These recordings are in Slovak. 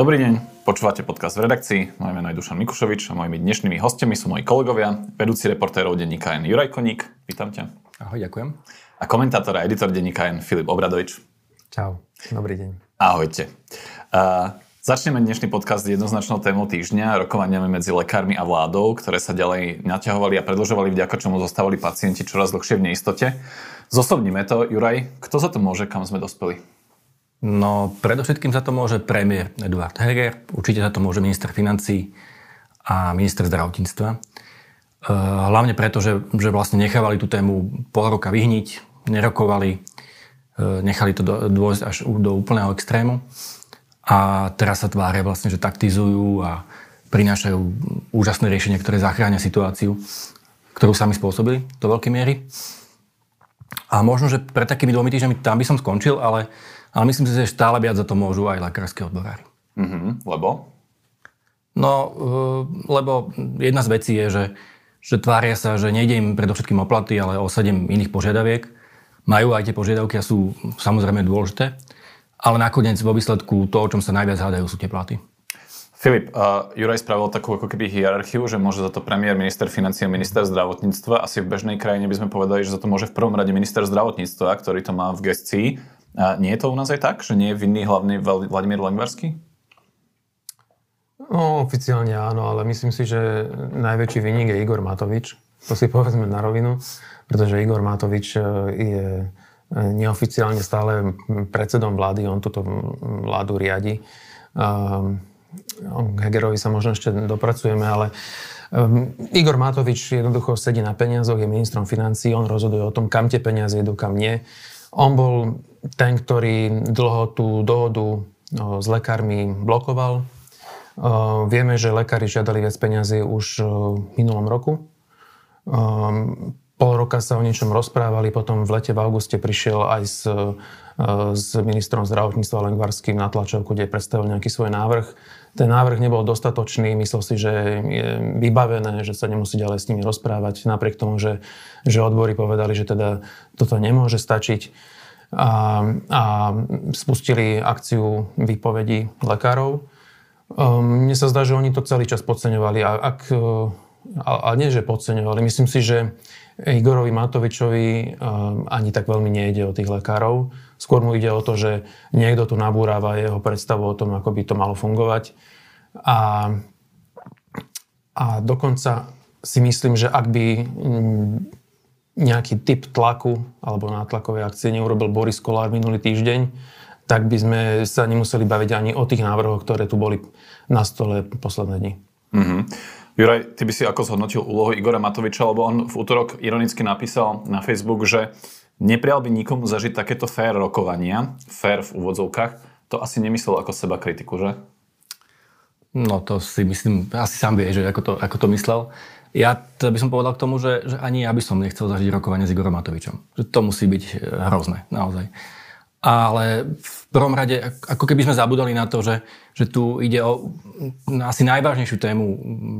Dobrý deň, počúvate podcast v redakcii. Moje meno je Dušan Mikušovič a mojimi dnešnými hostiami sú moji kolegovia, vedúci reportérov denníka N Juraj Koník. Vítam ťa. Ahoj, ďakujem. A komentátor a editor denníka N Filip Obradovič. Čau, dobrý deň. Ahojte. Uh, Začneme dnešný podcast jednoznačnou témou týždňa, rokovaniami medzi lekármi a vládou, ktoré sa ďalej naťahovali a predlžovali, vďaka čomu zostávali pacienti čoraz dlhšie v neistote. Zosobníme to, Juraj, kto za to môže, kam sme dospeli? No, predovšetkým za to môže premiér Eduard Heger, určite za to môže minister financí a minister zdravotníctva. E, hlavne preto, že, že vlastne nechávali tú tému pol roka vyhniť, nerokovali, e, nechali to dôjsť až do úplného extrému. A teraz sa tvária vlastne, že taktizujú a prinášajú úžasné riešenie, ktoré zachránia situáciu, ktorú sami spôsobili do veľkej miery. A možno, že pred takými dvomi týždňami tam by som skončil, ale ale myslím si, že stále viac za to môžu aj lekárske odborári. Mm-hmm. Lebo? No, eh, lebo jedna z vecí je, že, že tvária sa, že nejde im predovšetkým o platy, ale o sedem iných požiadaviek. Majú aj tie požiadavky a sú samozrejme dôležité. Ale nakoniec vo výsledku to, o čom sa najviac hádajú, sú tie platy. Filip, uh, Juraj spravil takú ako keby hierarchiu, že môže za to premiér, minister financí a minister zdravotníctva. Asi v bežnej krajine by sme povedali, že za to môže v prvom rade minister zdravotníctva, ktorý to má v gestii. A nie je to u nás aj tak, že nie je vinný hlavný Vladimír Lengvarský? No, oficiálne áno, ale myslím si, že najväčší vinník je Igor Matovič. To si povedzme na rovinu, pretože Igor Matovič e, je e, neoficiálne stále predsedom vlády, on túto vládu riadi. Hegerovi sa možno ešte dopracujeme, ale Igor Matovič jednoducho sedí na peniazoch, je ministrom financí, on rozhoduje o tom, kam tie peniaze idú, kam nie. On bol ten, ktorý dlho tú dohodu s lekármi blokoval. Vieme, že lekári žiadali viac peniazy už v minulom roku. Pol roka sa o niečom rozprávali, potom v lete v auguste prišiel aj s, s ministrom zdravotníctva Lengvarským na tlačovku, kde predstavil nejaký svoj návrh. Ten návrh nebol dostatočný, myslel si, že je vybavené, že sa nemusí ďalej s nimi rozprávať, napriek tomu, že, že odbory povedali, že teda toto nemôže stačiť a, a spustili akciu výpovedí lekárov. Um, mne sa zdá, že oni to celý čas podceňovali. A, ak, a, a nie, že podceňovali. Myslím si, že Igorovi Matovičovi um, ani tak veľmi nejde o tých lekárov. Skôr mu ide o to, že niekto tu nabúráva jeho predstavu o tom, ako by to malo fungovať. A, a dokonca si myslím, že ak by nejaký typ tlaku alebo nátlakovej akcie neurobil Boris Kolár minulý týždeň, tak by sme sa nemuseli baviť ani o tých návrhoch, ktoré tu boli na stole posledné dni. Mm-hmm. Juraj, ty by si ako zhodnotil úlohu Igora Matoviča, lebo on v útorok ironicky napísal na Facebook, že neprial by nikomu zažiť takéto fér rokovania, fér v úvodzovkách. To asi nemyslel ako seba kritiku, že? No to si myslím, asi sám vie, ako to, ako to myslel. Ja by som povedal k tomu, že, že ani ja by som nechcel zažiť rokovanie s Igorom Matovičom. Že to musí byť e, hrozné, naozaj. Ale v prvom rade, ako keby sme zabudali na to, že, že tu ide o asi najvážnejšiu tému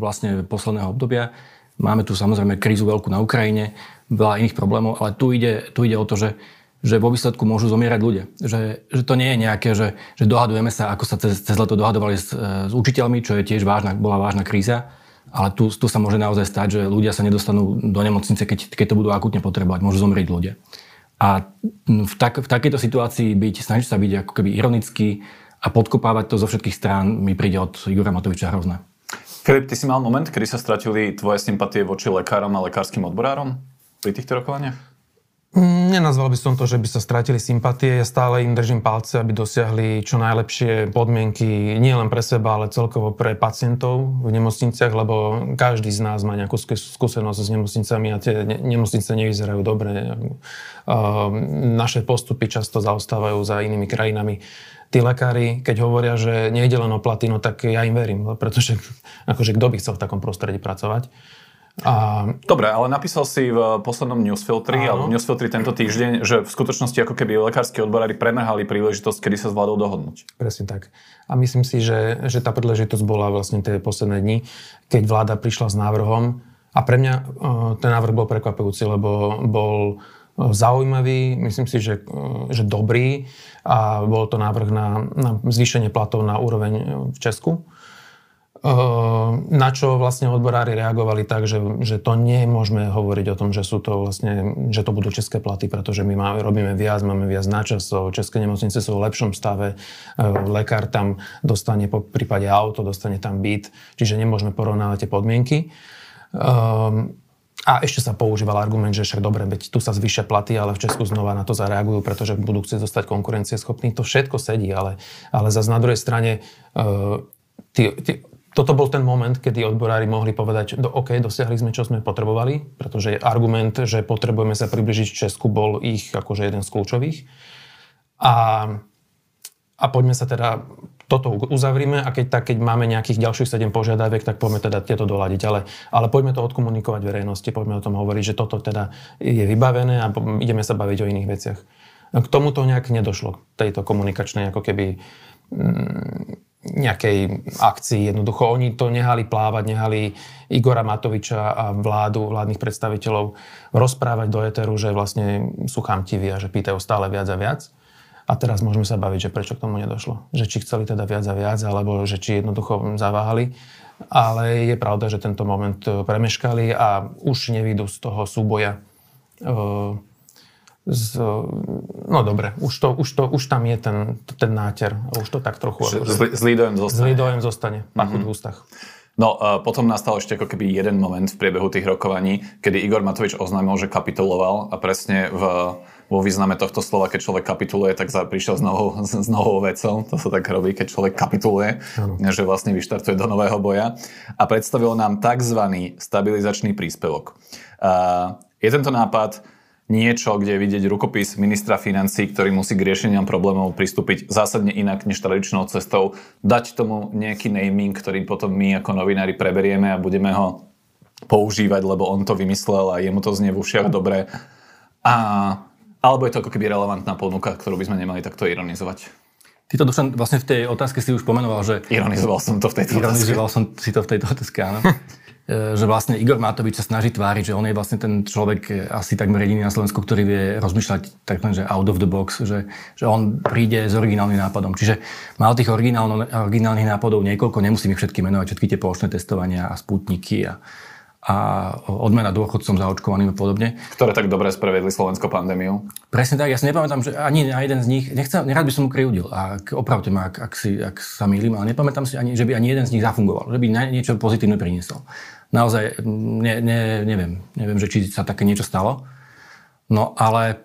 vlastne posledného obdobia. Máme tu samozrejme krízu veľkú na Ukrajine, veľa iných problémov, ale tu ide, tu ide o to, že, že vo výsledku môžu zomierať ľudia. Že, že to nie je nejaké, že, že dohadujeme sa, ako sa cez, cez leto dohadovali s, s učiteľmi, čo je tiež vážna, bola vážna kríza, ale tu, tu sa môže naozaj stať, že ľudia sa nedostanú do nemocnice, keď, keď to budú akutne potrebovať. Môžu zomrieť ľudia. A v, tak, v takejto situácii byť, snažiť sa byť ako keby ironický a podkopávať to zo všetkých strán mi príde od Jura Matoviča hrozné. Filip, ty si mal moment, kedy sa stratili tvoje sympatie voči lekárom a lekárskym odborárom pri týchto rokovaniach? Nenazval by som to, že by sa stratili sympatie. Ja stále im držím palce, aby dosiahli čo najlepšie podmienky nie len pre seba, ale celkovo pre pacientov v nemocniciach, lebo každý z nás má nejakú skúsenosť s nemocnicami a tie nemocnice nevyzerajú dobre. Naše postupy často zaostávajú za inými krajinami. Tí lekári, keď hovoria, že nejde len o platy, no tak ja im verím, pretože akože kto by chcel v takom prostredí pracovať. A... Dobre, ale napísal si v poslednom newsfiltri, alebo v newsfiltri tento týždeň, že v skutočnosti ako keby lekársky odborári prenahali príležitosť, kedy sa zvládol dohodnúť. Presne tak. A myslím si, že, že tá príležitosť bola vlastne tie posledné dni, keď vláda prišla s návrhom a pre mňa ten návrh bol prekvapujúci, lebo bol zaujímavý, myslím si, že, že dobrý a bol to návrh na, na zvýšenie platov na úroveň v Česku. Na čo vlastne odborári reagovali tak, že, že to nemôžeme hovoriť o tom, že sú to vlastne, že to budú české platy, pretože my máme, robíme viac, máme viac načasov, české nemocnice sú v lepšom stave, lekár tam dostane po prípade auto, dostane tam byt, čiže nemôžeme porovnávať tie podmienky. A ešte sa používal argument, že však dobre, veď tu sa zvyšia platy, ale v Česku znova na to zareagujú, pretože budú chcieť zostať konkurencieschopní. To všetko sedí, ale, ale zase na druhej strane tí, tí, toto bol ten moment, kedy odborári mohli povedať, do, OK, dosiahli sme, čo sme potrebovali, pretože argument, že potrebujeme sa približiť Česku, bol ich akože jeden z kľúčových. A, a poďme sa teda toto uzavrime a keď, tak, keď máme nejakých ďalších 7 požiadaviek, tak poďme teda tieto doladiť. Ale, ale poďme to odkomunikovať verejnosti, poďme o tom hovoriť, že toto teda je vybavené a ideme sa baviť o iných veciach. K tomuto nejak nedošlo, tejto komunikačnej ako keby nejakej akcii. Jednoducho oni to nehali plávať, nehali Igora Matoviča a vládu, vládnych predstaviteľov rozprávať do Eteru, že vlastne sú chamtiví a že pýtajú stále viac a viac. A teraz môžeme sa baviť, že prečo k tomu nedošlo. Že či chceli teda viac a viac, alebo že či jednoducho zaváhali. Ale je pravda, že tento moment premeškali a už nevídu z toho súboja. Z, no dobre, už, to, už, to, už tam je ten, ten náter. Už to tak trochu... Zlý, zlý dojem zostane. Zlý dojem zostane. Pachuť mm-hmm. v ústach. No, potom nastal ešte ako keby jeden moment v priebehu tých rokovaní, kedy Igor Matovič oznámil, že kapituloval a presne v vo význame tohto slova, keď človek kapituluje, tak za, prišiel s novou, s novou vecou. To sa tak robí, keď človek kapituluje, ano. že vlastne vyštartuje do nového boja. A predstavil nám tzv. stabilizačný príspevok. Je tento nápad niečo, kde je vidieť rukopis ministra financí, ktorý musí k riešeniam problémov pristúpiť zásadne inak než tradičnou cestou, dať tomu nejaký naming, ktorý potom my ako novinári preberieme a budeme ho používať, lebo on to vymyslel a jemu to znie v ušiach dobre. A alebo je to ako keby relevantná ponuka, ktorú by sme nemali takto ironizovať? Ty to Dušan, vlastne v tej otázke si už pomenoval, že... Ironizoval som to v tejto Ironizoval otázke. som si to v tejto otázke, áno. E, že vlastne Igor Matovič sa snaží tváriť, že on je vlastne ten človek e, asi takmer jediný na Slovensku, ktorý vie rozmýšľať takhle, že out of the box, že, že on príde s originálnym nápadom. Čiže mal tých originálnych nápadov niekoľko, nemusím ich všetky menovať, všetky tie plošné testovania a sputniky a, a odmena dôchodcom zaočkovaným a podobne. Ktoré tak dobre sprevedli Slovensko pandémiu. Presne tak, ja si nepamätám, že ani na jeden z nich, nechcem, nerad by som mu kriudil, a opravte ma, ak, ak, si, ak sa mýlim, ale nepamätám si ani, že by ani jeden z nich zafungoval, že by niečo pozitívne priniesol. Naozaj, ne, ne, neviem, neviem, že či sa také niečo stalo. No ale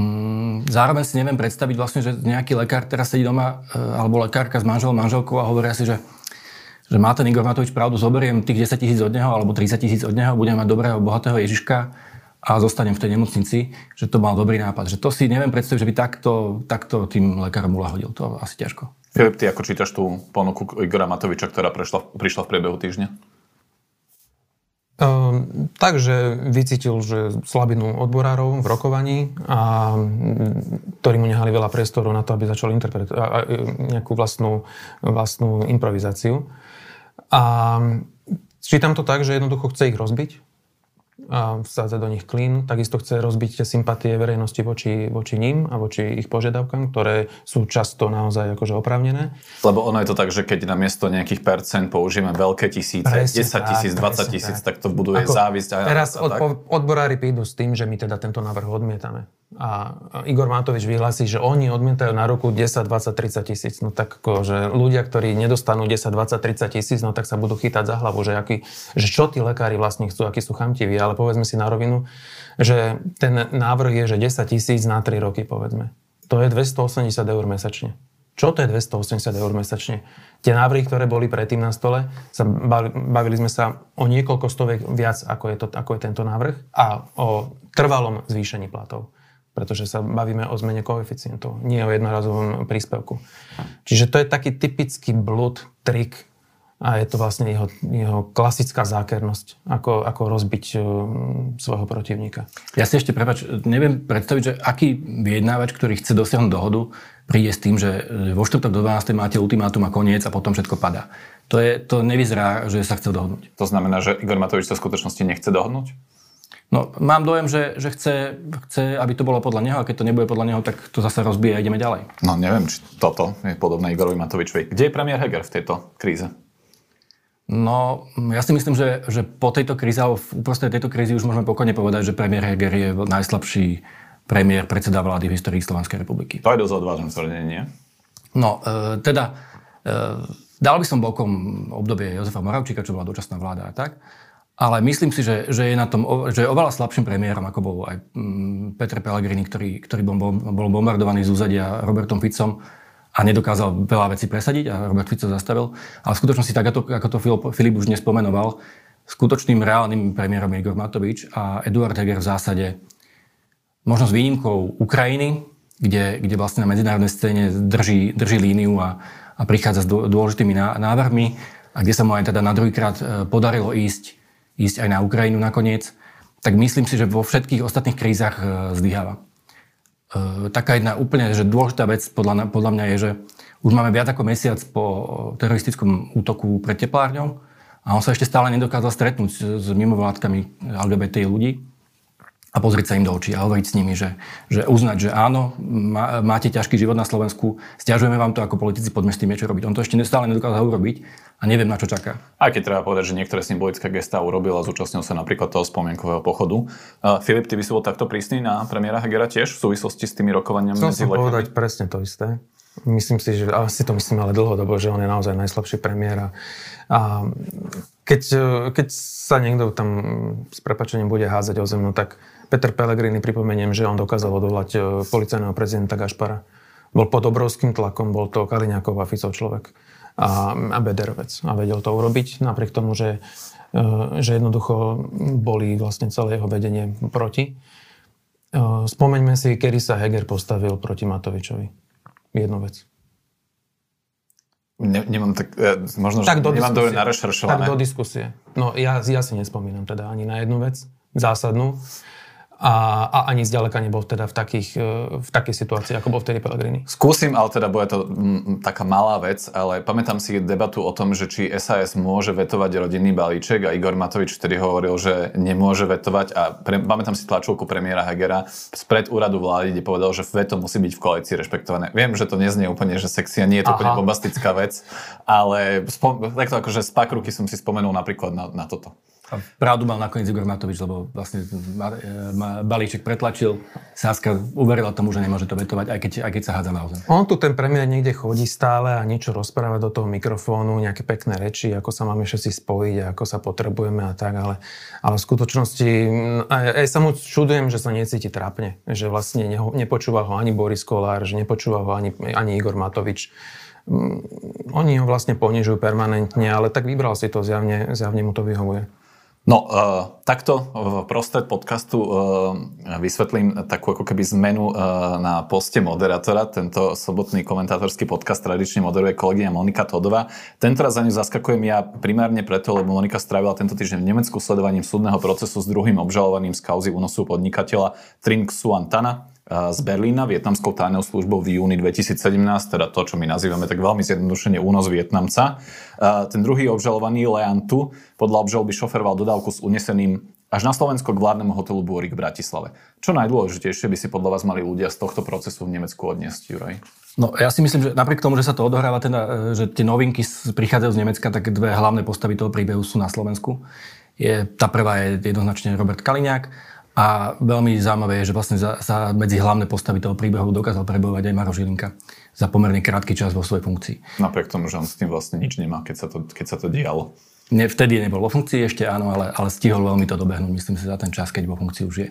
mm, zároveň si neviem predstaviť vlastne, že nejaký lekár teraz sedí doma, e, alebo lekárka s manželom, manželkou a hovoria si, že že má ten Igor Matovič pravdu, zoberiem tých 10 tisíc od neho alebo 30 tisíc od neho, budem mať dobrého, bohatého Ježiška a zostanem v tej nemocnici, že to mal dobrý nápad. Že to si neviem predstaviť, že by takto, takto tým lekárom uľahodil. To asi ťažko. Filip, ty ako čítaš tú ponuku Igora Matoviča, ktorá prešla, prišla v priebehu týždňa? Um, takže vycítil, že slabinu odborárov v rokovaní a ktorí mu nehali veľa priestoru na to, aby začal interpretovať nejakú vlastnú, vlastnú improvizáciu. A čítam to tak, že jednoducho chce ich rozbiť a vsádzať do nich klín. Takisto chce rozbiť tie sympatie verejnosti voči, voči ním a voči ich požiadavkám, ktoré sú často naozaj akože oprávnené. Lebo ono je to tak, že keď na miesto nejakých percent použijeme veľké tisíce, presne 10 tisíc, 20 tisíc, tak. tak to buduje Ako, závisť. A, teraz a, tak. odborári prídu s tým, že my teda tento návrh odmietame a Igor Matovič vyhlási, že oni odmietajú na roku 10, 20, 30 tisíc. No tak že ľudia, ktorí nedostanú 10, 20, 30 tisíc, no tak sa budú chytať za hlavu, že, aký, že čo tí lekári vlastne chcú, akí sú chamtiví. Ale povedzme si na rovinu, že ten návrh je, že 10 tisíc na 3 roky, povedzme. To je 280 eur mesačne. Čo to je 280 eur mesačne? Tie návrhy, ktoré boli predtým na stole, sa bavili sme sa o niekoľko stovek viac, ako je, to, ako je tento návrh a o trvalom zvýšení platov pretože sa bavíme o zmene koeficientov, nie o jednorazovom príspevku. Čiže to je taký typický blud, trik a je to vlastne jeho, jeho klasická zákernosť, ako, ako rozbiť uh, svojho protivníka. Ja si ešte, prepač, neviem predstaviť, že aký vyjednávač, ktorý chce dosiahnuť dohodu, príde s tým, že vo štvrtok do 12. máte ultimátum a koniec a potom všetko padá. To, je, to nevyzerá, že sa chce dohodnúť. To znamená, že Igor Matovič sa v skutočnosti nechce dohodnúť? No, mám dojem, že, že chce, chce, aby to bolo podľa neho a keď to nebude podľa neho, tak to zase rozbije a ideme ďalej. No neviem, či toto je podobné Igorovi Matovičovi. Kde je premiér Heger v tejto kríze? No, ja si myslím, že, že po tejto kríze, alebo v uprostred tejto krízy už môžeme pokojne povedať, že premiér Heger je najslabší premiér, predseda vlády v histórii Slovenskej republiky. To je dosť odvážne tvrdenie, nie? No, e, teda, e, dal by som bokom obdobie Jozefa Moravčíka, čo bola dočasná vláda a tak, ale myslím si, že, že je na tom, že je oveľa slabším premiérom, ako bol aj mm, Petr Pellegrini, ktorý, ktorý bol, bol bombardovaný z úzadia Robertom Ficom a nedokázal veľa vecí presadiť a Robert Fico zastavil. Ale v skutočnosti, tak ako to, Filip, Filip už nespomenoval, skutočným reálnym premiérom je Igor Matovič a Eduard Heger v zásade možno s výnimkou Ukrajiny, kde, kde vlastne na medzinárodnej scéne drží, drží líniu a, a prichádza s dôležitými návrhmi a kde sa mu aj teda na druhýkrát e, podarilo ísť ísť aj na Ukrajinu nakoniec, tak myslím si, že vo všetkých ostatných krízach e, zlyháva. E, taká jedna úplne že dôležitá vec podľa, podľa mňa je, že už máme viac ako mesiac po teroristickom útoku pred teplárňou a on sa ešte stále nedokázal stretnúť s mimovládkami LGBT ľudí a pozrieť sa im do očí a hovoriť s nimi, že, že uznať, že áno, má, máte ťažký život na Slovensku, stiažujeme vám to ako politici, poďme s tým niečo robiť. On to ešte stále nedokázal urobiť a neviem, na čo čaká. A keď treba povedať, že niektoré symbolické gestá urobil a zúčastnil sa napríklad toho spomienkového pochodu. Uh, Filip, ty by si bol takto prísny na premiéra Hegera tiež v súvislosti s tými rokovaniami Chcel som povedať presne to isté. Myslím si, že asi to myslím ale dlhodobo, že on je naozaj najslabší premiér. A, a keď, keď sa niekto tam s prepačením bude házať o zemnu, tak Peter Pellegrini, pripomeniem, že on dokázal odvolať e, policajného prezidenta Gašpara. Bol pod obrovským tlakom, bol to Kaliňákov a Ficov človek a, a Bederovec. A vedel to urobiť, napriek tomu, že, e, že jednoducho boli vlastne celé jeho vedenie proti. E, spomeňme si, kedy sa Heger postavil proti Matovičovi. Jednu vec. Ne, nemám tak, možno, tak že nemám dobre narešeršované. Tak do diskusie. No ja, ja si nespomínam teda ani na jednu vec zásadnú a, a ani zďaleka nebol teda v, takých, e, v takej situácii, ako bol vtedy Pellegrini. Skúsim, ale teda bude to m, taká malá vec, ale pamätám si debatu o tom, že či SAS môže vetovať rodinný balíček a Igor Matovič vtedy hovoril, že nemôže vetovať a pre, pamätám si tlačovku premiéra Hegera spred úradu vlády, kde povedal, že veto musí byť v koalícii rešpektované. Viem, že to neznie úplne, že sexy a nie je to Aha. úplne bombastická vec, ale spom- takto akože z ruky som si spomenul napríklad na, na toto. A pravdu mal nakoniec Igor Matovič, lebo vlastne balíček pretlačil. Sáska uverila tomu, že nemôže to vetovať, aj keď, aj keď sa hádza na zem. On tu ten premiér niekde chodí stále a niečo rozpráva do toho mikrofónu, nejaké pekné reči, ako sa máme všetci spojiť ako sa potrebujeme a tak, ale, ale v skutočnosti aj, aj sa mu čudujem, že sa necíti trápne, že vlastne neho, nepočúva ho ani Boris Kolár, že nepočúva ho ani, ani Igor Matovič mm, oni ho vlastne ponižujú permanentne, ale tak vybral si to, zjavne, zjavne mu to vyhovuje. No, uh, takto v prostred podcastu uh, vysvetlím takú ako keby zmenu uh, na poste moderátora. Tento sobotný komentátorský podcast tradične moderuje kolegyňa Monika Todová. Tentoraz za ňu zaskakujem ja primárne preto, lebo Monika strávila tento týždeň v Nemecku sledovaním súdneho procesu s druhým obžalovaným z kauzy únosu podnikateľa Trinh Xuan Tana z Berlína vietnamskou tajnou službou v júni 2017, teda to, čo my nazývame tak veľmi zjednodušene únos Vietnamca. Ten druhý obžalovaný Lean Tu podľa obžaloby šoferoval dodávku s uneseným až na Slovensko k vládnemu hotelu Búrik v Bratislave. Čo najdôležitejšie by si podľa vás mali ľudia z tohto procesu v Nemecku odniesť, Juraj? No ja si myslím, že napriek tomu, že sa to odohráva, teda, e, že tie novinky prichádzajú z Nemecka, tak dve hlavné postavy toho príbehu sú na Slovensku. Je, tá prvá je jednoznačne Robert Kaliňák a veľmi zaujímavé je, že vlastne za, sa medzi hlavné postavy toho príbehu dokázal prebojovať aj Maro Žilinka za pomerne krátky čas vo svojej funkcii. Napriek tomu, že on s tým vlastne nič nemá, keď sa to, keď sa to dialo. Ne, vtedy nebol vo funkcii ešte, áno, ale, ale stihol veľmi to dobehnúť, myslím si, za ten čas, keď vo funkcii už je.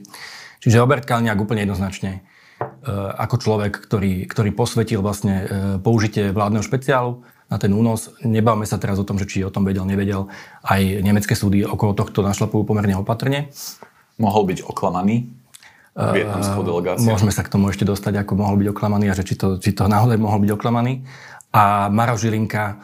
Čiže Robert Kalniak úplne jednoznačne e, ako človek, ktorý, ktorý posvetil vlastne e, použitie vládneho špeciálu na ten únos. Nebavme sa teraz o tom, že či o tom vedel, nevedel. Aj nemecké súdy okolo tohto našlapujú pomerne opatrne mohol byť oklamaný vietnamskou delegáciou? Môžeme sa k tomu ešte dostať, ako mohol byť oklamaný a že či to, či to naozaj mohol byť oklamaný. A Maro Žilinka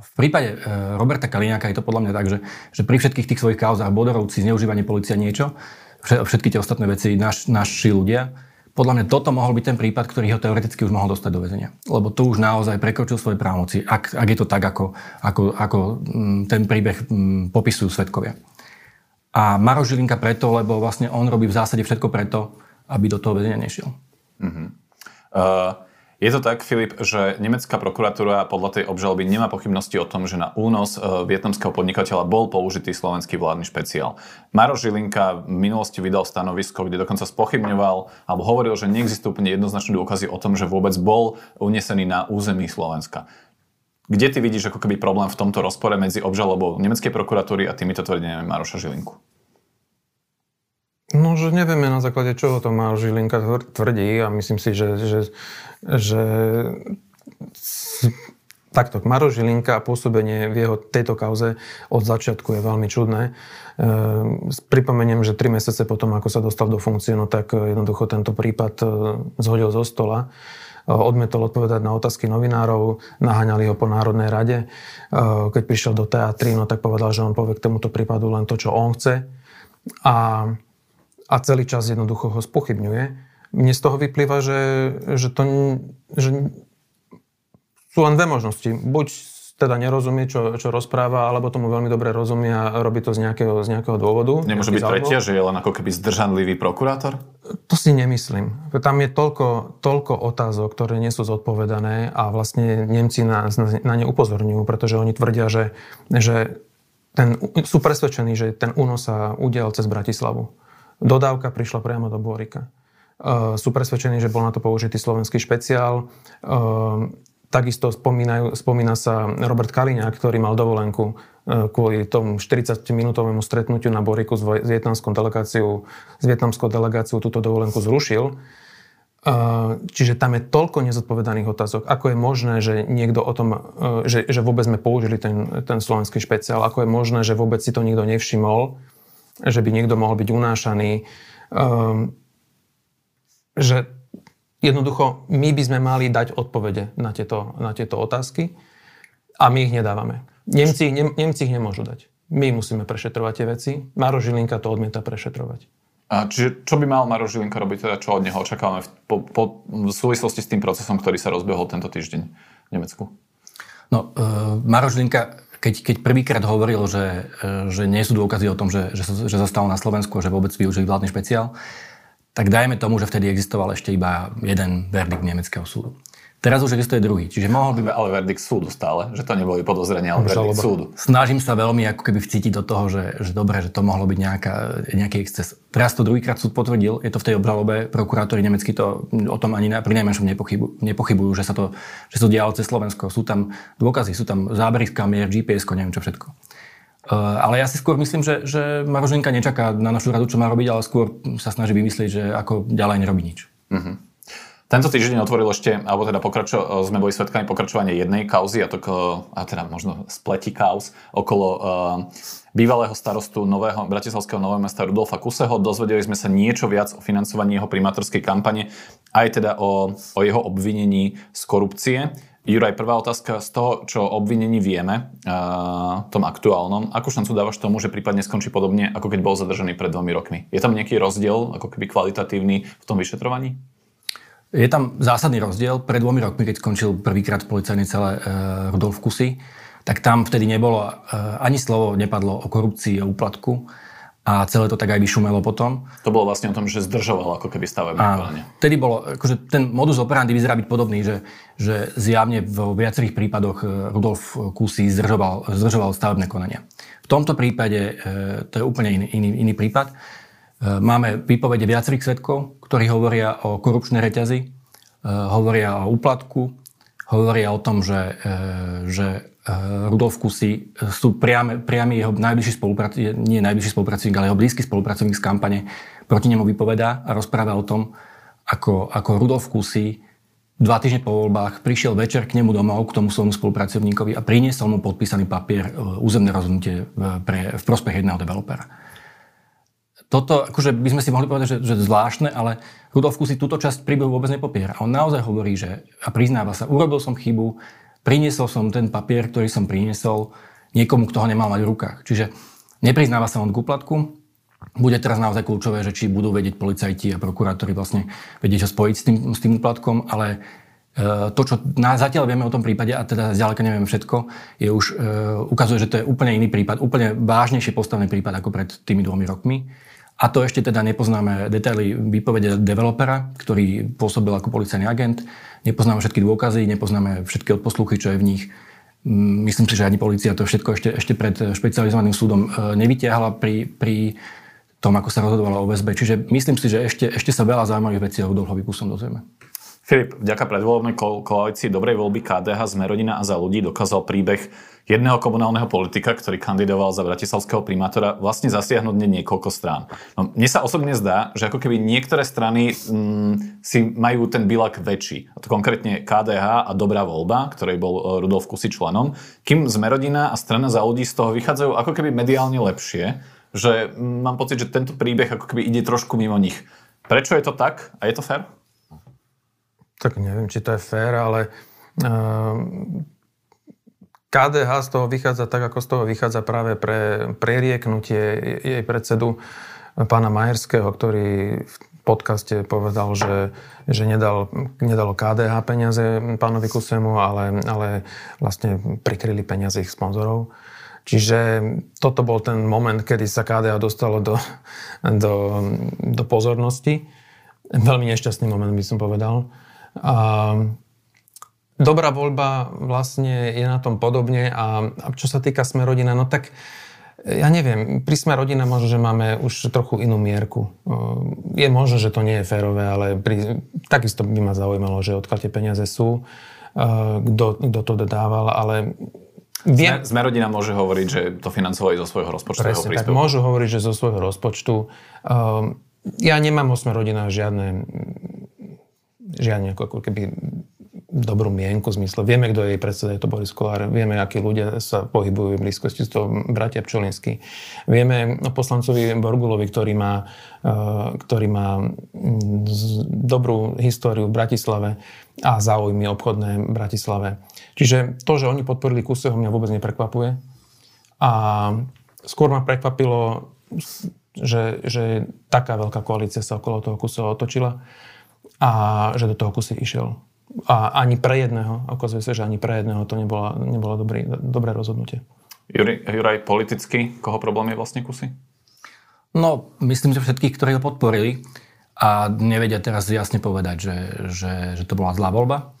v prípade Roberta Kaliňáka je to podľa mňa tak, že, že pri všetkých tých svojich kauzách, Bodorovci, zneužívanie policia, niečo, všetky tie ostatné veci naš, naši ľudia, podľa mňa toto mohol byť ten prípad, ktorý ho teoreticky už mohol dostať do väzenia. Lebo tu už naozaj prekročil svoje právomoci, ak, ak je to tak, ako, ako, ako mm, ten príbeh mm, popisujú svetkovia. A Maro Žilinka preto, lebo vlastne on robí v zásade všetko preto, aby do toho vedenia nešiel. Uh-huh. Uh, je to tak, Filip, že nemecká prokuratúra podľa tej obžaloby nemá pochybnosti o tom, že na únos e, vietnamského podnikateľa bol použitý slovenský vládny špeciál. Maro Žilinka v minulosti vydal stanovisko, kde dokonca spochybňoval alebo hovoril, že neexistujú úplne jednoznačné dôkazy o tom, že vôbec bol unesený na území Slovenska. Kde ty vidíš ako keby problém v tomto rozpore medzi obžalobou nemeckej prokuratúry a týmito tvrdeniami Maroša Žilinku? No, že nevieme na základe čoho to Maroš Žilinka tvrdí a myslím si, že, že že takto, Maro Žilinka a pôsobenie v jeho tejto kauze od začiatku je veľmi čudné. E, pripomeniem, že tri mesiace potom, ako sa dostal do funkcie, no tak jednoducho tento prípad e, zhodil zo stola e, odmetol odpovedať na otázky novinárov, naháňali ho po Národnej rade. Keď prišiel do teatry, no tak povedal, že on povie k tomuto prípadu len to, čo on chce. A, a celý čas jednoducho ho spochybňuje mne z toho vyplýva, že, že, to, že sú len dve možnosti. Buď teda nerozumie, čo, čo rozpráva, alebo tomu veľmi dobre rozumie a robí to z nejakého, z nejakého dôvodu. Nemôže byť tretia, že je len ako keby zdržanlivý prokurátor? To si nemyslím. Tam je toľko, toľko otázok, ktoré nie sú zodpovedané a vlastne Nemci na, na ne upozorňujú, pretože oni tvrdia, že, že ten, sú presvedčení, že ten únos sa udial cez Bratislavu. Dodávka prišla priamo do Bórika. Eh, sú presvedčení, že bol na to použitý slovenský špeciál. Eh, takisto spomínajú, spomína sa Robert Kaliňák, ktorý mal dovolenku eh, kvôli tomu 40-minútovému stretnutiu na Boriku s, vietnamskou delegáciou, s vietnamskou delegáciou túto dovolenku zrušil. Čiže tam je toľko nezodpovedaných otázok. Ako je možné, že niekto o tom, že, že vôbec sme použili ten, ten slovenský špeciál? Ako je možné, že vôbec si to nikto nevšimol? Že by niekto mohol byť unášaný? že jednoducho my by sme mali dať odpovede na tieto, na tieto otázky a my ich nedávame. Nemci, ne, Nemci ich nemôžu dať. My musíme prešetrovať tie veci. Maro Žilinka to odmieta prešetrovať. A čiže čo by mal Maro Žilinka robiť, teda čo od neho očakávame v, po, po, v súvislosti s tým procesom, ktorý sa rozbehol tento týždeň v Nemecku? No, uh, Maro Žilinka, keď, keď prvýkrát hovoril, že, uh, že nie sú dôkazy o tom, že, že, že zostal na Slovensku a že vôbec využili vládny špeciál, tak dajme tomu, že vtedy existoval ešte iba jeden verdikt nemeckého súdu. Teraz už existuje druhý, čiže mohol by... Ale verdikt súdu stále, že to neboli podozrenia, ale verdikt súdu. Snažím sa veľmi ako keby vcítiť do toho, že, že dobre, že to mohlo byť nejaká, nejaký exces. Teraz to druhýkrát súd potvrdil, je to v tej obžalobe, prokurátori nemeckí to o tom ani na, pri najmenšom nepochybujú, nepochybujú, že sa to, že to dialo cez Slovensko. Sú tam dôkazy, sú tam zábery z kamier, GPS, neviem čo všetko. Eh, ale ja si skôr myslím, že, že Maroženka nečaká na našu radu, čo má robiť, ale skôr sa snaží vymyslieť, že ako ďalej nerobí nič. Uh-huh. Tento týždeň otvoril ešte, alebo teda pokračo, eh, sme boli svetkami pokračovania jednej kauzy, a to a teda možno spleti kauz, okolo uh, bývalého starostu nového, bratislavského nového mesta Rudolfa Kuseho. Dozvedeli sme sa niečo viac o financovaní jeho primátorskej kampane, aj teda o, o jeho obvinení z korupcie. Juraj, prvá otázka z toho, čo obvinení vieme, uh, tom aktuálnom, akú šancu dávaš tomu, že prípadne skončí podobne, ako keď bol zadržaný pred dvomi rokmi? Je tam nejaký rozdiel, ako keby kvalitatívny v tom vyšetrovaní? Je tam zásadný rozdiel. Pred dvomi rokmi, keď skončil prvýkrát v policajnej cele uh, Rudolf Kusy, tak tam vtedy nebolo, uh, ani slovo nepadlo o korupcii a úplatku a celé to tak aj vyšumelo potom. To bolo vlastne o tom, že zdržoval ako keby stavebné konanie. Vtedy bolo, akože ten modus operandi vyzerá byť podobný, že, že zjavne v viacerých prípadoch e, Rudolf Kusy zdržoval, zdržoval stavebné konania. V tomto prípade e, to je úplne iný, iný, iný prípad. E, máme výpovede viacerých svetkov, ktorí hovoria o korupčnej reťazi, hovoria o úplatku, hovoria o tom, že, že Eh, Rudolf Kusy eh, sú priame, priamy jeho najbližší spolupracovník, nie najbližší spolupracovník, ale jeho blízky spolupracovník z kampane proti nemu vypovedá a rozpráva o tom, ako, ako Rudolf Kusy dva týždne po voľbách prišiel večer k nemu domov, k tomu svojmu spolupracovníkovi a priniesol mu podpísaný papier eh, územné rozhodnutie pre, v prospech jedného developera. Toto, akože by sme si mohli povedať, že, že zvláštne, ale Rudolf Kusy túto časť príbehu vôbec nepopiera. On naozaj hovorí, že a priznáva sa, urobil som chybu, priniesol som ten papier, ktorý som priniesol niekomu, kto ho nemal mať v rukách. Čiže nepriznáva sa on k úplatku. Bude teraz naozaj kľúčové, že či budú vedieť policajti a prokurátori vlastne vedieť ho spojiť s tým, s tým úplatkom, ale to, čo na, zatiaľ vieme o tom prípade, a teda zďaleka neviem všetko, je už, e, ukazuje, že to je úplne iný prípad, úplne vážnejšie postavený prípad ako pred tými dvomi rokmi. A to ešte teda nepoznáme detaily výpovede developera, ktorý pôsobil ako policajný agent. Nepoznáme všetky dôkazy, nepoznáme všetky odposluchy, čo je v nich. Mm, myslím si, že ani policia to všetko ešte, ešte pred špecializovaným súdom e, nevytiahla pri, pri tom, ako sa rozhodovalo o väzbe. Čiže myslím si, že ešte, ešte sa veľa zaujímavých vecí o Rudolfovi Kusom dozvieme. Filip, vďaka predvoľovnej ko- koalícii dobrej voľby KDH sme rodina a za ľudí dokázal príbeh jedného komunálneho politika, ktorý kandidoval za bratislavského primátora, vlastne zasiahnuť nie niekoľko strán. No, mne sa osobne zdá, že ako keby niektoré strany mm, si majú ten bilak väčší. A to konkrétne KDH a Dobrá voľba, ktorej bol e, Rudolf Kusy členom, kým Zmerodina a strana za ľudí z toho vychádzajú ako keby mediálne lepšie, že mm, mám pocit, že tento príbeh ako keby ide trošku mimo nich. Prečo je to tak a je to fér? Tak neviem, či to je fér, ale KDH z toho vychádza tak, ako z toho vychádza práve pre prerieknutie jej predsedu pána Majerského, ktorý v podcaste povedal, že, že nedal, nedalo KDH peniaze pánovi Kusemu, ale, ale vlastne prikryli peniaze ich sponzorov. Čiže toto bol ten moment, kedy sa KDH dostalo do, do, do pozornosti. Veľmi nešťastný moment, by som povedal. A dobrá voľba vlastne je na tom podobne a, a čo sa týka Smerodina, no tak ja neviem, pri Sme rodina možno, že máme už trochu inú mierku. Je možno, že to nie je férové, ale pri, takisto by ma zaujímalo, že odkiaľ tie peniaze sú, kto, kto to dodával, ale Viem. Sme, rodina môže hovoriť, že to financovali zo svojho rozpočtového Presne, tak môžu hovoriť, že zo svojho rozpočtu. ja nemám o Sme rodina žiadne žiadne ako keby dobrú mienku v zmysle. Vieme, kto je jej predseda, je to Boris Kolár. Vieme, akí ľudia sa pohybujú v blízkosti. Toho bratia Pčolinsky. Vieme o poslancovi Borgulovi, ktorý má, e, ktorý má mm, dobrú históriu v Bratislave a záujmy obchodné v Bratislave. Čiže to, že oni podporili Kuseho, mňa vôbec neprekvapuje. A skôr ma prekvapilo, že, že taká veľká koalícia sa okolo toho Kuseho otočila a že do toho kusy išiel. A ani pre jedného, ako sa, že ani pre jedného to nebolo, nebolo dobrý, dobré rozhodnutie. Juri, Juraj, politicky, koho problém je vlastne kusy? No, myslím, že všetkých, ktorí ho podporili a nevedia teraz jasne povedať, že, že, že to bola zlá voľba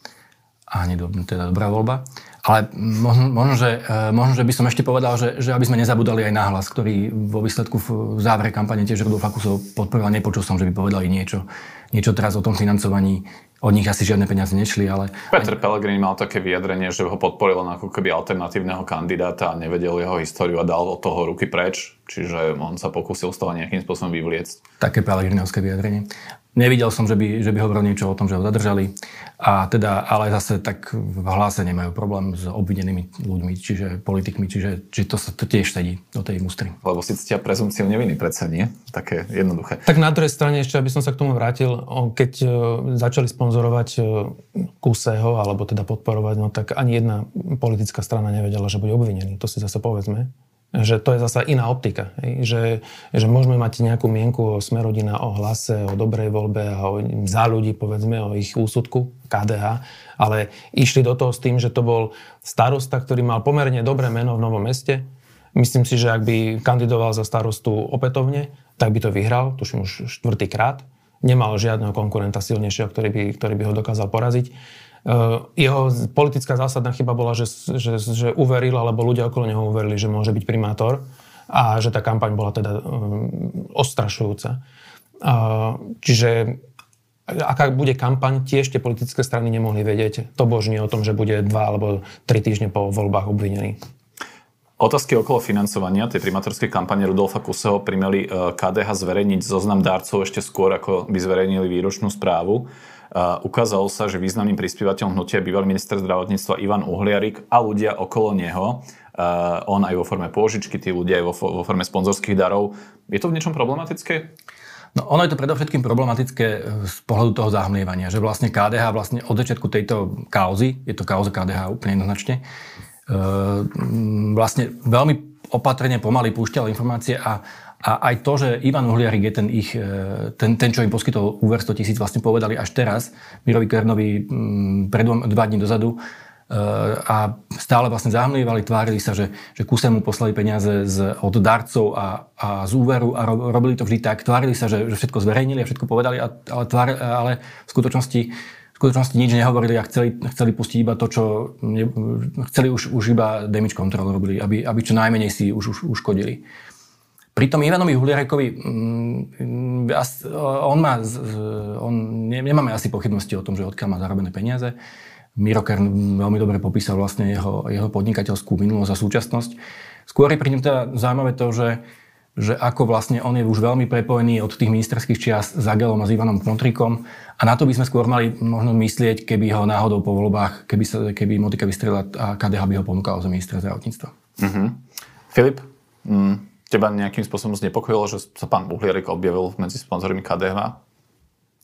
a ani do, teda dobrá voľba. Ale možno, možno, že, e, možno, že by som ešte povedal, že, že aby sme nezabudali aj náhlas, ktorý vo výsledku v závere kampane tiež Rudolf Fakusov podporoval. Nepočul som, že by povedali niečo, niečo teraz o tom financovaní od nich asi žiadne peniaze nešli, ale... Peter Pellegrini mal také vyjadrenie, že ho podporil ako keby alternatívneho kandidáta a nevedel jeho históriu a dal od toho ruky preč, čiže on sa pokúsil z toho nejakým spôsobom vyvliecť. Také Pellegrinovské vyjadrenie. Nevidel som, že by, že by hovoril niečo o tom, že ho zadržali. A teda, ale zase tak v hláse nemajú problém s obvinenými ľuďmi, čiže politikmi, čiže, čiže to sa to tiež sedí do tej ústry. Lebo si cítia prezumciu neviny predsa, nie? Také jednoduché. Tak na druhej strane ešte, aby som sa k tomu vrátil, keď e, začali sponzorovať e, Kuseho, alebo teda podporovať, no tak ani jedna politická strana nevedela, že bude obvinený. To si zase povedzme že to je zasa iná optika. Že, že môžeme mať nejakú mienku o Smerodina, o hlase, o dobrej voľbe a o, za ľudí, povedzme, o ich úsudku, KDH, ale išli do toho s tým, že to bol starosta, ktorý mal pomerne dobré meno v Novom meste. Myslím si, že ak by kandidoval za starostu opätovne, tak by to vyhral, tuším už štvrtýkrát. Nemal žiadneho konkurenta silnejšieho, ktorý by, ktorý by ho dokázal poraziť. Eh, jeho politická zásadná chyba bola, že, že, že uveril, alebo ľudia okolo neho uverili, že môže byť primátor a že tá kampaň bola teda um, ostrašujúca. Uh, čiže aká bude kampaň, tiež tie politické strany nemohli vedieť to božne o tom, že bude dva alebo tri týždne po voľbách obvinený. Otázky okolo financovania tej primátorskej kampane Rudolfa Kuseho primeli KDH zverejniť zoznam dárcov ešte skôr, ako by zverejnili výročnú správu. Ukázalo sa, že významným prispievateľom hnutia bývalý minister zdravotníctva Ivan Uhliarik a ľudia okolo neho, on aj vo forme pôžičky, tí ľudia aj vo, forme sponzorských darov. Je to v niečom problematické? No ono je to predovšetkým problematické e, z pohľadu toho zahmlievania, že vlastne KDH vlastne od začiatku tejto kauzy, je to kauza KDH úplne jednoznačne, vlastne veľmi opatrne pomaly púšťal informácie a, A aj to, že Ivan Uhliarik je ten ich, e, ten, ten čo im poskytol úver 100 tisíc, vlastne povedali až teraz, Mirovi Kernovi mm, pred dva dní dozadu, e, a stále vlastne zahmlievali, tvárili sa, že, že kuse mu poslali peniaze z, od darcov a, a z úveru a ro, robili to vždy tak. Tvárili sa, že, že všetko zverejnili a všetko povedali, a, ale, tvár, ale v skutočnosti v skutočnosti nič nehovorili a chceli, chceli pustiť iba to, čo ne, chceli už, už iba damage control robili, aby, aby čo najmenej si už, už uškodili. Pri tom Ivanovi Huliarekovi, mm, on má, on, nemáme asi pochybnosti o tom, že odkiaľ má zarobené peniaze. Miro Kern veľmi dobre popísal vlastne jeho, jeho podnikateľskú minulosť a súčasnosť. Skôr je pri ňom teda zaujímavé to, že, že ako vlastne on je už veľmi prepojený od tých ministerských čias s Agelom a s Ivanom Kontrikom a na to by sme skôr mali možno myslieť, keby ho náhodou po voľbách, keby, sa, keby Motika vystrelila a KDH by ho ponúkal za ministra zdravotníctva. Mm-hmm. Filip, mm, teba nejakým spôsobom znepokojilo, že sa pán Buhlierik objavil medzi sponzormi KDH?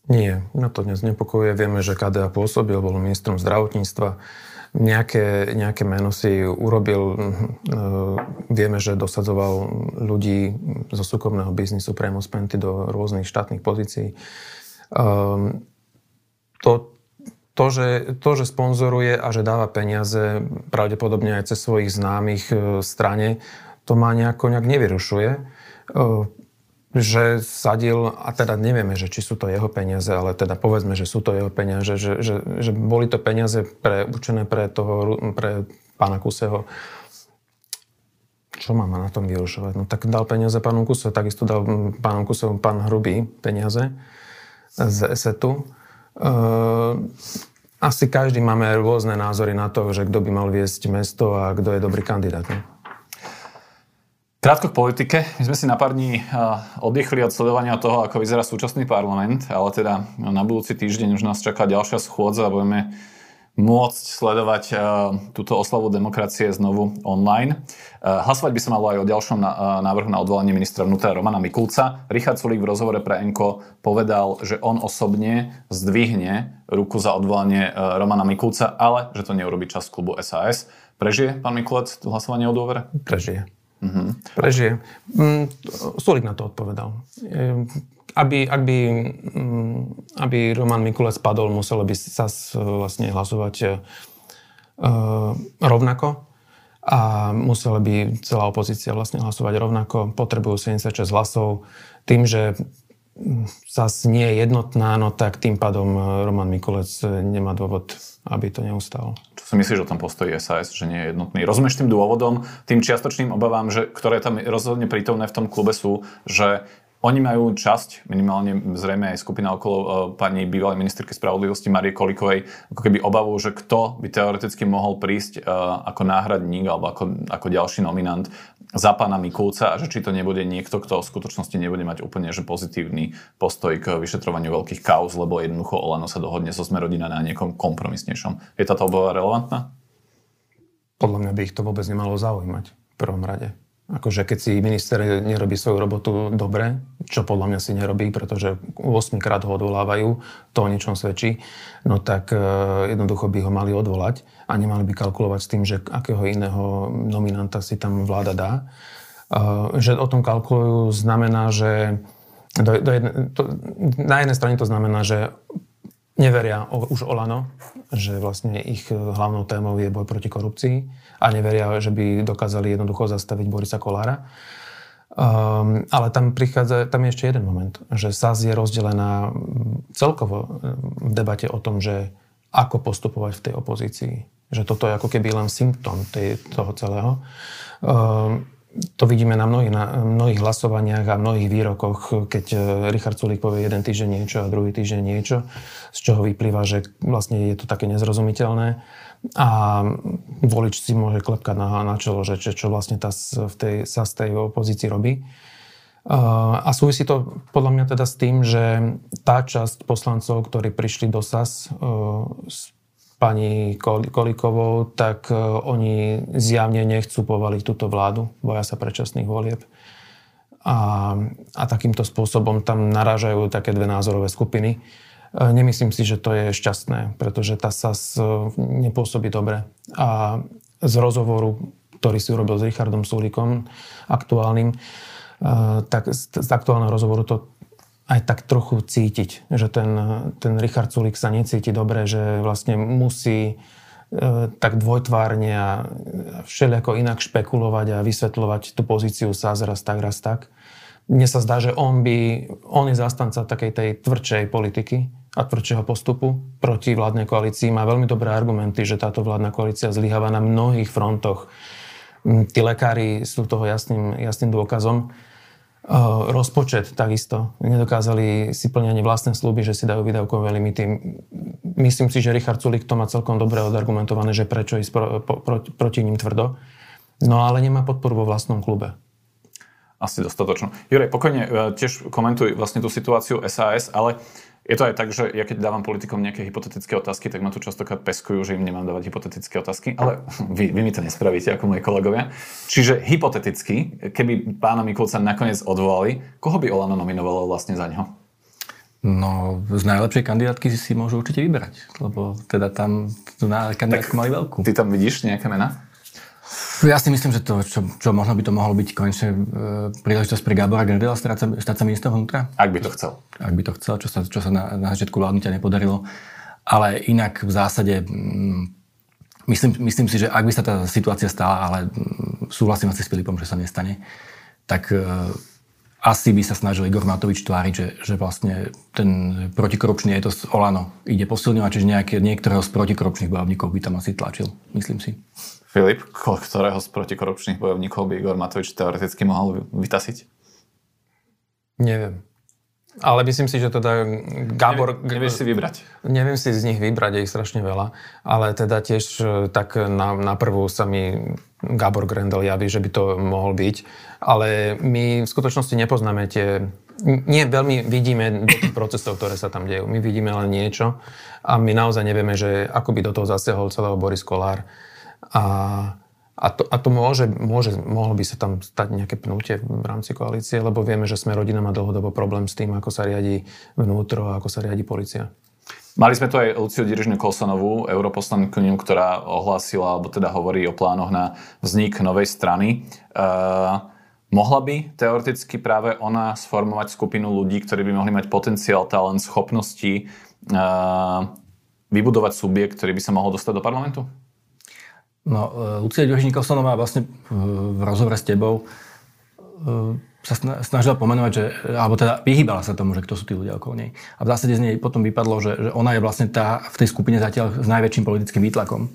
Nie, na to dnes nepokojuje. Vieme, že KDH pôsobil, bol ministrom zdravotníctva. Nejaké, nejaké meno si urobil. E, vieme, že dosadzoval ľudí zo súkromného biznisu priamo z Penty do rôznych štátnych pozícií. Ehm, to, to, že, to, že sponzoruje a že dáva peniaze pravdepodobne aj cez svojich známych e, strane, to ma nejako nejak nevyrušuje, že sadil, a teda nevieme, že či sú to jeho peniaze, ale teda povedzme, že sú to jeho peniaze, že, že, že boli to peniaze pre, určené pre, toho, pre pána Kuseho. Čo má na tom vyrušovať? No tak dal peniaze pánu Kuseho, takisto dal pánu Kuseho pán Hrubý peniaze z ESETu. asi každý máme rôzne názory na to, že kto by mal viesť mesto a kto je dobrý kandidát. Ne? Krátko k politike. My sme si na pár dní oddychli od sledovania toho, ako vyzerá súčasný parlament, ale teda na budúci týždeň už nás čaká ďalšia schôdza a budeme môcť sledovať túto oslavu demokracie znovu online. Hlasovať by sa malo aj o ďalšom návrhu na odvolanie ministra vnútra Romana Mikulca. Richard Sulík v rozhovore pre Enko povedal, že on osobne zdvihne ruku za odvolanie Romana Mikulca, ale že to neurobi čas klubu SAS. Prežije pán Mikulec hlasovanie o dôvere? Prežije. Mm-hmm. Prežije. Mm, Sulik na to odpovedal. Aby, ak by, mm, aby Roman Mikulec padol, muselo by sa vlastne hlasovať uh, rovnako a musela by celá opozícia vlastne hlasovať rovnako. Potrebujú 76 hlasov. Tým, že zase nie je jednotná, no tak tým pádom Roman Mikulec nemá dôvod, aby to neustalo si myslíš o tom postoji SAS, že nie je jednotný? Rozumieš tým dôvodom, tým čiastočným obavám, že, ktoré tam rozhodne prítomné v tom klube sú, že oni majú časť, minimálne zrejme aj skupina okolo uh, pani bývalej ministerky spravodlivosti Marie Kolikovej, ako keby obavu, že kto by teoreticky mohol prísť uh, ako náhradník alebo ako, ako ďalší nominant za pána Mikulca a že či to nebude niekto, kto v skutočnosti nebude mať úplne že pozitívny postoj k vyšetrovaniu veľkých kauz, lebo jednoducho Olano sa dohodne so Smerodina na niekom kompromisnejšom. Je táto obava relevantná? Podľa mňa by ich to vôbec nemalo zaujímať v prvom rade. Akože keď si minister nerobí svoju robotu dobre, čo podľa mňa si nerobí, pretože 8 krát ho odvolávajú, to o ničom svedčí, no tak e, jednoducho by ho mali odvolať a nemali by kalkulovať s tým, že akého iného nominanta si tam vláda dá. E, že o tom kalkulujú znamená, že do, do jedne, to, na jednej strane to znamená, že neveria o, už Olano, že vlastne ich hlavnou témou je boj proti korupcii a neveria, že by dokázali jednoducho zastaviť Borisa Kolára. Um, ale tam prichádza, tam je ešte jeden moment, že SAS je rozdelená celkovo v debate o tom, že ako postupovať v tej opozícii. Že toto je ako keby len symptóm tej, toho celého. Um, to vidíme na mnohých, na mnohých hlasovaniach a mnohých výrokoch, keď e, Richard Sulík povie jeden týždeň niečo a druhý týždeň niečo, z čoho vyplýva, že vlastne je to také nezrozumiteľné a volič si môže klepkať na, na čelo, že čo, vlastne tá v tej, sa z tej opozícii robí. A súvisí to podľa mňa teda s tým, že tá časť poslancov, ktorí prišli do SAS pani Kolikovou, tak oni zjavne nechcú povaliť túto vládu, boja sa predčasných volieb. A, a takýmto spôsobom tam narážajú také dve názorové skupiny. E, nemyslím si, že to je šťastné, pretože tá SAS e, nepôsobí dobre. A z rozhovoru, ktorý si urobil s Richardom Sulíkom, aktuálnym, tak z, z aktuálneho rozhovoru to aj tak trochu cítiť, že ten, ten Richard Sulik sa necíti dobre, že vlastne musí e, tak dvojtvárne a všelijako inak špekulovať a vysvetľovať tú pozíciu sa raz tak, raz tak. Mne sa zdá, že on by, on je zastanca takej tej tvrdšej politiky a tvrdšieho postupu proti vládnej koalícii. Má veľmi dobré argumenty, že táto vládna koalícia zlyháva na mnohých frontoch. Tí lekári sú toho jasným, jasným dôkazom. Eh, rozpočet takisto. Nedokázali si plniť ani vlastné sluby, že si dajú výdavkové limity. Myslím si, že Richard Sulik to má celkom dobre odargumentované, že prečo ísť pro, pro, proti ním tvrdo. No ale nemá podporu vo vlastnom klube. Asi dostatočnú. Juraj, pokojne eh, tiež komentuj vlastne tú situáciu SAS, ale uh, je to aj tak, že ja keď dávam politikom nejaké hypotetické otázky, tak ma tu častokrát peskujú, že im nemám dávať hypotetické otázky, ale vy, vy mi to nespravíte ako moji kolegovia. Čiže hypoteticky, keby pána Mikulca nakoniec odvolali, koho by Olano nominovalo vlastne za ňo? No, z najlepšej kandidátky si môžu určite vyberať, lebo teda tam na kandidátku mali veľkú. Ty tam vidíš nejaké mená? Ja si myslím, že to, čo, čo možno by to mohlo byť konečne e, príležitosť pre Gábora Grendela stať sa, stať sa ministrom vnútra. Ak by to chcel. Ak by to chcel, čo sa, čo sa na, na začiatku vládnutia nepodarilo. Ale inak v zásade mm, myslím, myslím si, že ak by sa tá situácia stala, ale mm, súhlasím asi s Filipom, že sa nestane, tak e, asi by sa snažil Igor Matovič tváriť, že, že vlastne ten protikorupčný etos Olano ide posilňovať, čiže nejaké, niektorého z protikorupčných bojovníkov by tam asi tlačil, myslím si. Filip, ktorého z protikorupčných bojovníkov by Igor Matovič teoreticky mohol vytasiť? Neviem. Ale myslím si, že teda Gábor... Nevie, nevieš si vybrať. Neviem si z nich vybrať, je ich strašne veľa. Ale teda tiež e, tak na, na prvú sa mi Gábor Grendel javí, že by to mohol byť. Ale my v skutočnosti nepoznáme tie... Nie veľmi vidíme do tých procesov, ktoré sa tam dejú. My vidíme len niečo a my naozaj nevieme, že ako by do toho zasiahol celého Boris Kolár a, a, to, a to môže, môže, mohlo by sa tam stať nejaké pnutie v rámci koalície, lebo vieme, že sme rodina má dlhodobo problém s tým, ako sa riadi vnútro a ako sa riadi policia. Mali sme tu aj Luciu Dirižnu Kolsonovú, europoslankyňu, ktorá ohlásila, alebo teda hovorí o plánoch na vznik novej strany. Uh, mohla by teoreticky práve ona sformovať skupinu ľudí, ktorí by mohli mať potenciál, talent, schopnosti, uh, vybudovať subjekt, ktorý by sa mohol dostať do parlamentu? No, e, Lucia Ďožníkovsonová vlastne e, v rozhovore s tebou e, sa snažila pomenovať, že, alebo teda vyhýbala sa tomu, že kto sú tí ľudia okolo nej. A v zásade z nej potom vypadlo, že, že ona je vlastne tá v tej skupine zatiaľ s najväčším politickým výtlakom.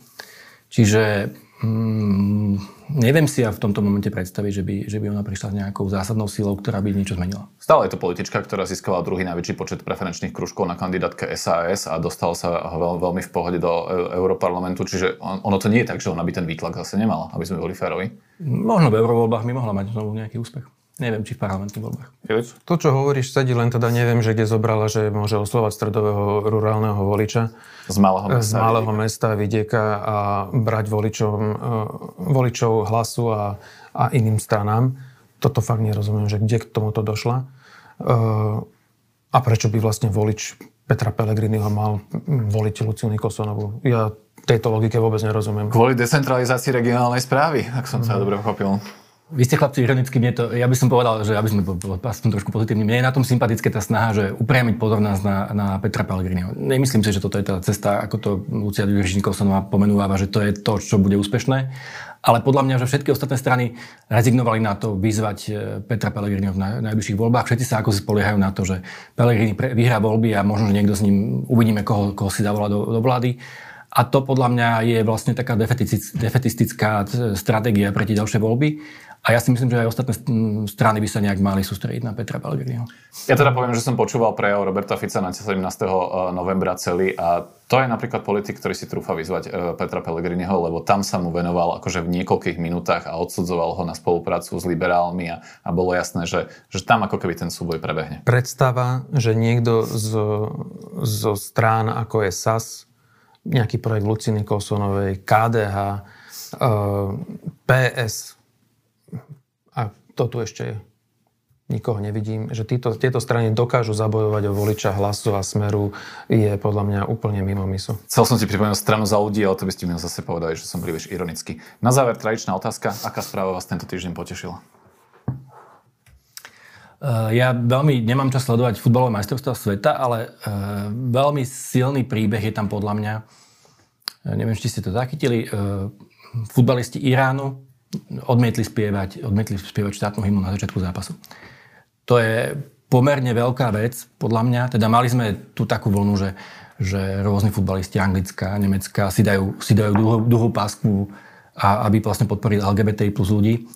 Čiže Mm, neviem si ja v tomto momente predstaviť, že by, že by ona prišla s nejakou zásadnou silou, ktorá by niečo zmenila. Stále je to politička, ktorá získala druhý najväčší počet preferenčných kružkov na kandidátke SAS a dostala sa veľ, veľmi v pohode do e- Európarlamentu, čiže ono to nie je tak, že ona by ten výtlak zase nemala, aby sme boli férovi. Možno v eurovoľbách by mohla mať znovu nejaký úspech. Neviem, či v parlamentných voľbách. Filip? To, čo hovoríš, sedí, len teda neviem, že kde zobrala, že môže oslovať stredového rurálneho voliča. Z malého mesta. Z malého mesta, vidieka a brať voličom, uh, voličov hlasu a, a iným stranám. Toto fakt nerozumiem, že kde k tomuto došla. Uh, a prečo by vlastne volič Petra Pellegriniho mal voliť Luciu Nikosonovú. Ja tejto logike vôbec nerozumiem. Kvôli decentralizácii regionálnej správy, ak som sa mm. dobre pochopil. Vy ste chlapci ironicky, mne to, ja by som povedal, že aby sme aspoň trošku pozitívni, mne je na tom sympatické tá snaha, že upriamiť pozornosť na, na Petra Pellegriniho. Nemyslím si, že toto je tá cesta, ako to Lucia Vyžiníkovsonová pomenúva, že to je to, čo bude úspešné. Ale podľa mňa, že všetky ostatné strany rezignovali na to vyzvať e, Petra Pellegriniho v najbližších voľbách. Všetci sa ako si spoliehajú na to, že Pellegrini vyhrá voľby a možno, že niekto s ním uvidíme, koho, koho si zavolá do, do vlády. A to podľa mňa je vlastne taká defetistická stratégia pre tie ďalšie voľby. A ja si myslím, že aj ostatné strany by sa nejak mali sústrediť na Petra Pellegriniho. Ja teda poviem, že som počúval prejav Roberta Fica na 17. Eh, novembra celý a to je napríklad politik, ktorý si trúfa vyzvať eh, Petra Pellegriniho, lebo tam sa mu venoval akože v niekoľkých minútach a odsudzoval ho na spoluprácu s liberálmi a, a bolo jasné, že, že tam ako keby ten súboj prebehne. Predstava, že niekto z, zo strán ako je SAS, nejaký projekt Luciny Kosonovej, KDH, eh, PS, to tu ešte nikoho nevidím, že títo, tieto strany dokážu zabojovať o voliča hlasu a smeru, je podľa mňa úplne mimo misu. Chcel som ti pripomenúť stranu za ľudí, ale to by ste mi zase povedali, že som príliš ironický. Na záver tradičná otázka. Aká správa vás tento týždeň potešila? ja veľmi nemám čas sledovať futbalové majstrovstvá sveta, ale veľmi silný príbeh je tam podľa mňa. Neviem, či ste to zachytili. Futbalisti Iránu odmietli spievať, odmietli spievať štátnu hymnu na začiatku zápasu. To je pomerne veľká vec, podľa mňa. Teda mali sme tu takú vlnu, že, že rôzni futbalisti Anglická, Nemecka si dajú, si dajú dlhú, dlhú pásku, a, aby vlastne podporili LGBTI plus ľudí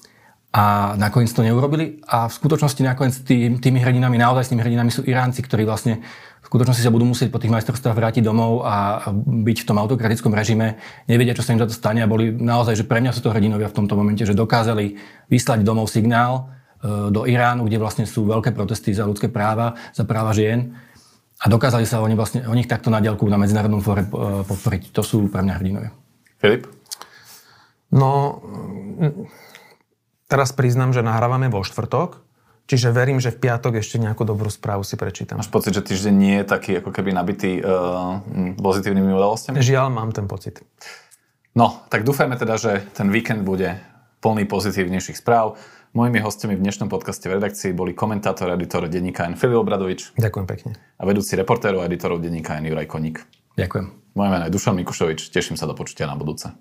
a nakoniec to neurobili a v skutočnosti nakoniec tý, tými hrdinami, naozaj s tými hrdinami sú Iránci, ktorí vlastne v skutočnosti sa budú musieť po tých majstrovstvách vrátiť domov a byť v tom autokratickom režime, nevedia, čo sa im za to stane a boli naozaj, že pre mňa sú to hrdinovia v tomto momente, že dokázali vyslať domov signál e, do Iránu, kde vlastne sú veľké protesty za ľudské práva, za práva žien a dokázali sa oni vlastne, o nich takto na diaľku na medzinárodnom fóre e, podporiť. To sú pre mňa hrdinovia. Filip? No, Teraz priznám, že nahrávame vo štvrtok, čiže verím, že v piatok ešte nejakú dobrú správu si prečítam. Máš pocit, že týždeň nie je taký ako keby nabitý uh, pozitívnymi udalosťami? Žiaľ, mám ten pocit. No, tak dúfajme teda, že ten víkend bude plný pozitívnejších správ. Mojimi hostiami v dnešnom podcaste v redakcii boli komentátor a editor denníka N. Filip Obradovič. Ďakujem pekne. A vedúci reportérov a editorov denníka N. Juraj Koník. Ďakujem. Moje meno je Dušan Mikušovič. Teším sa do počutia na budúce.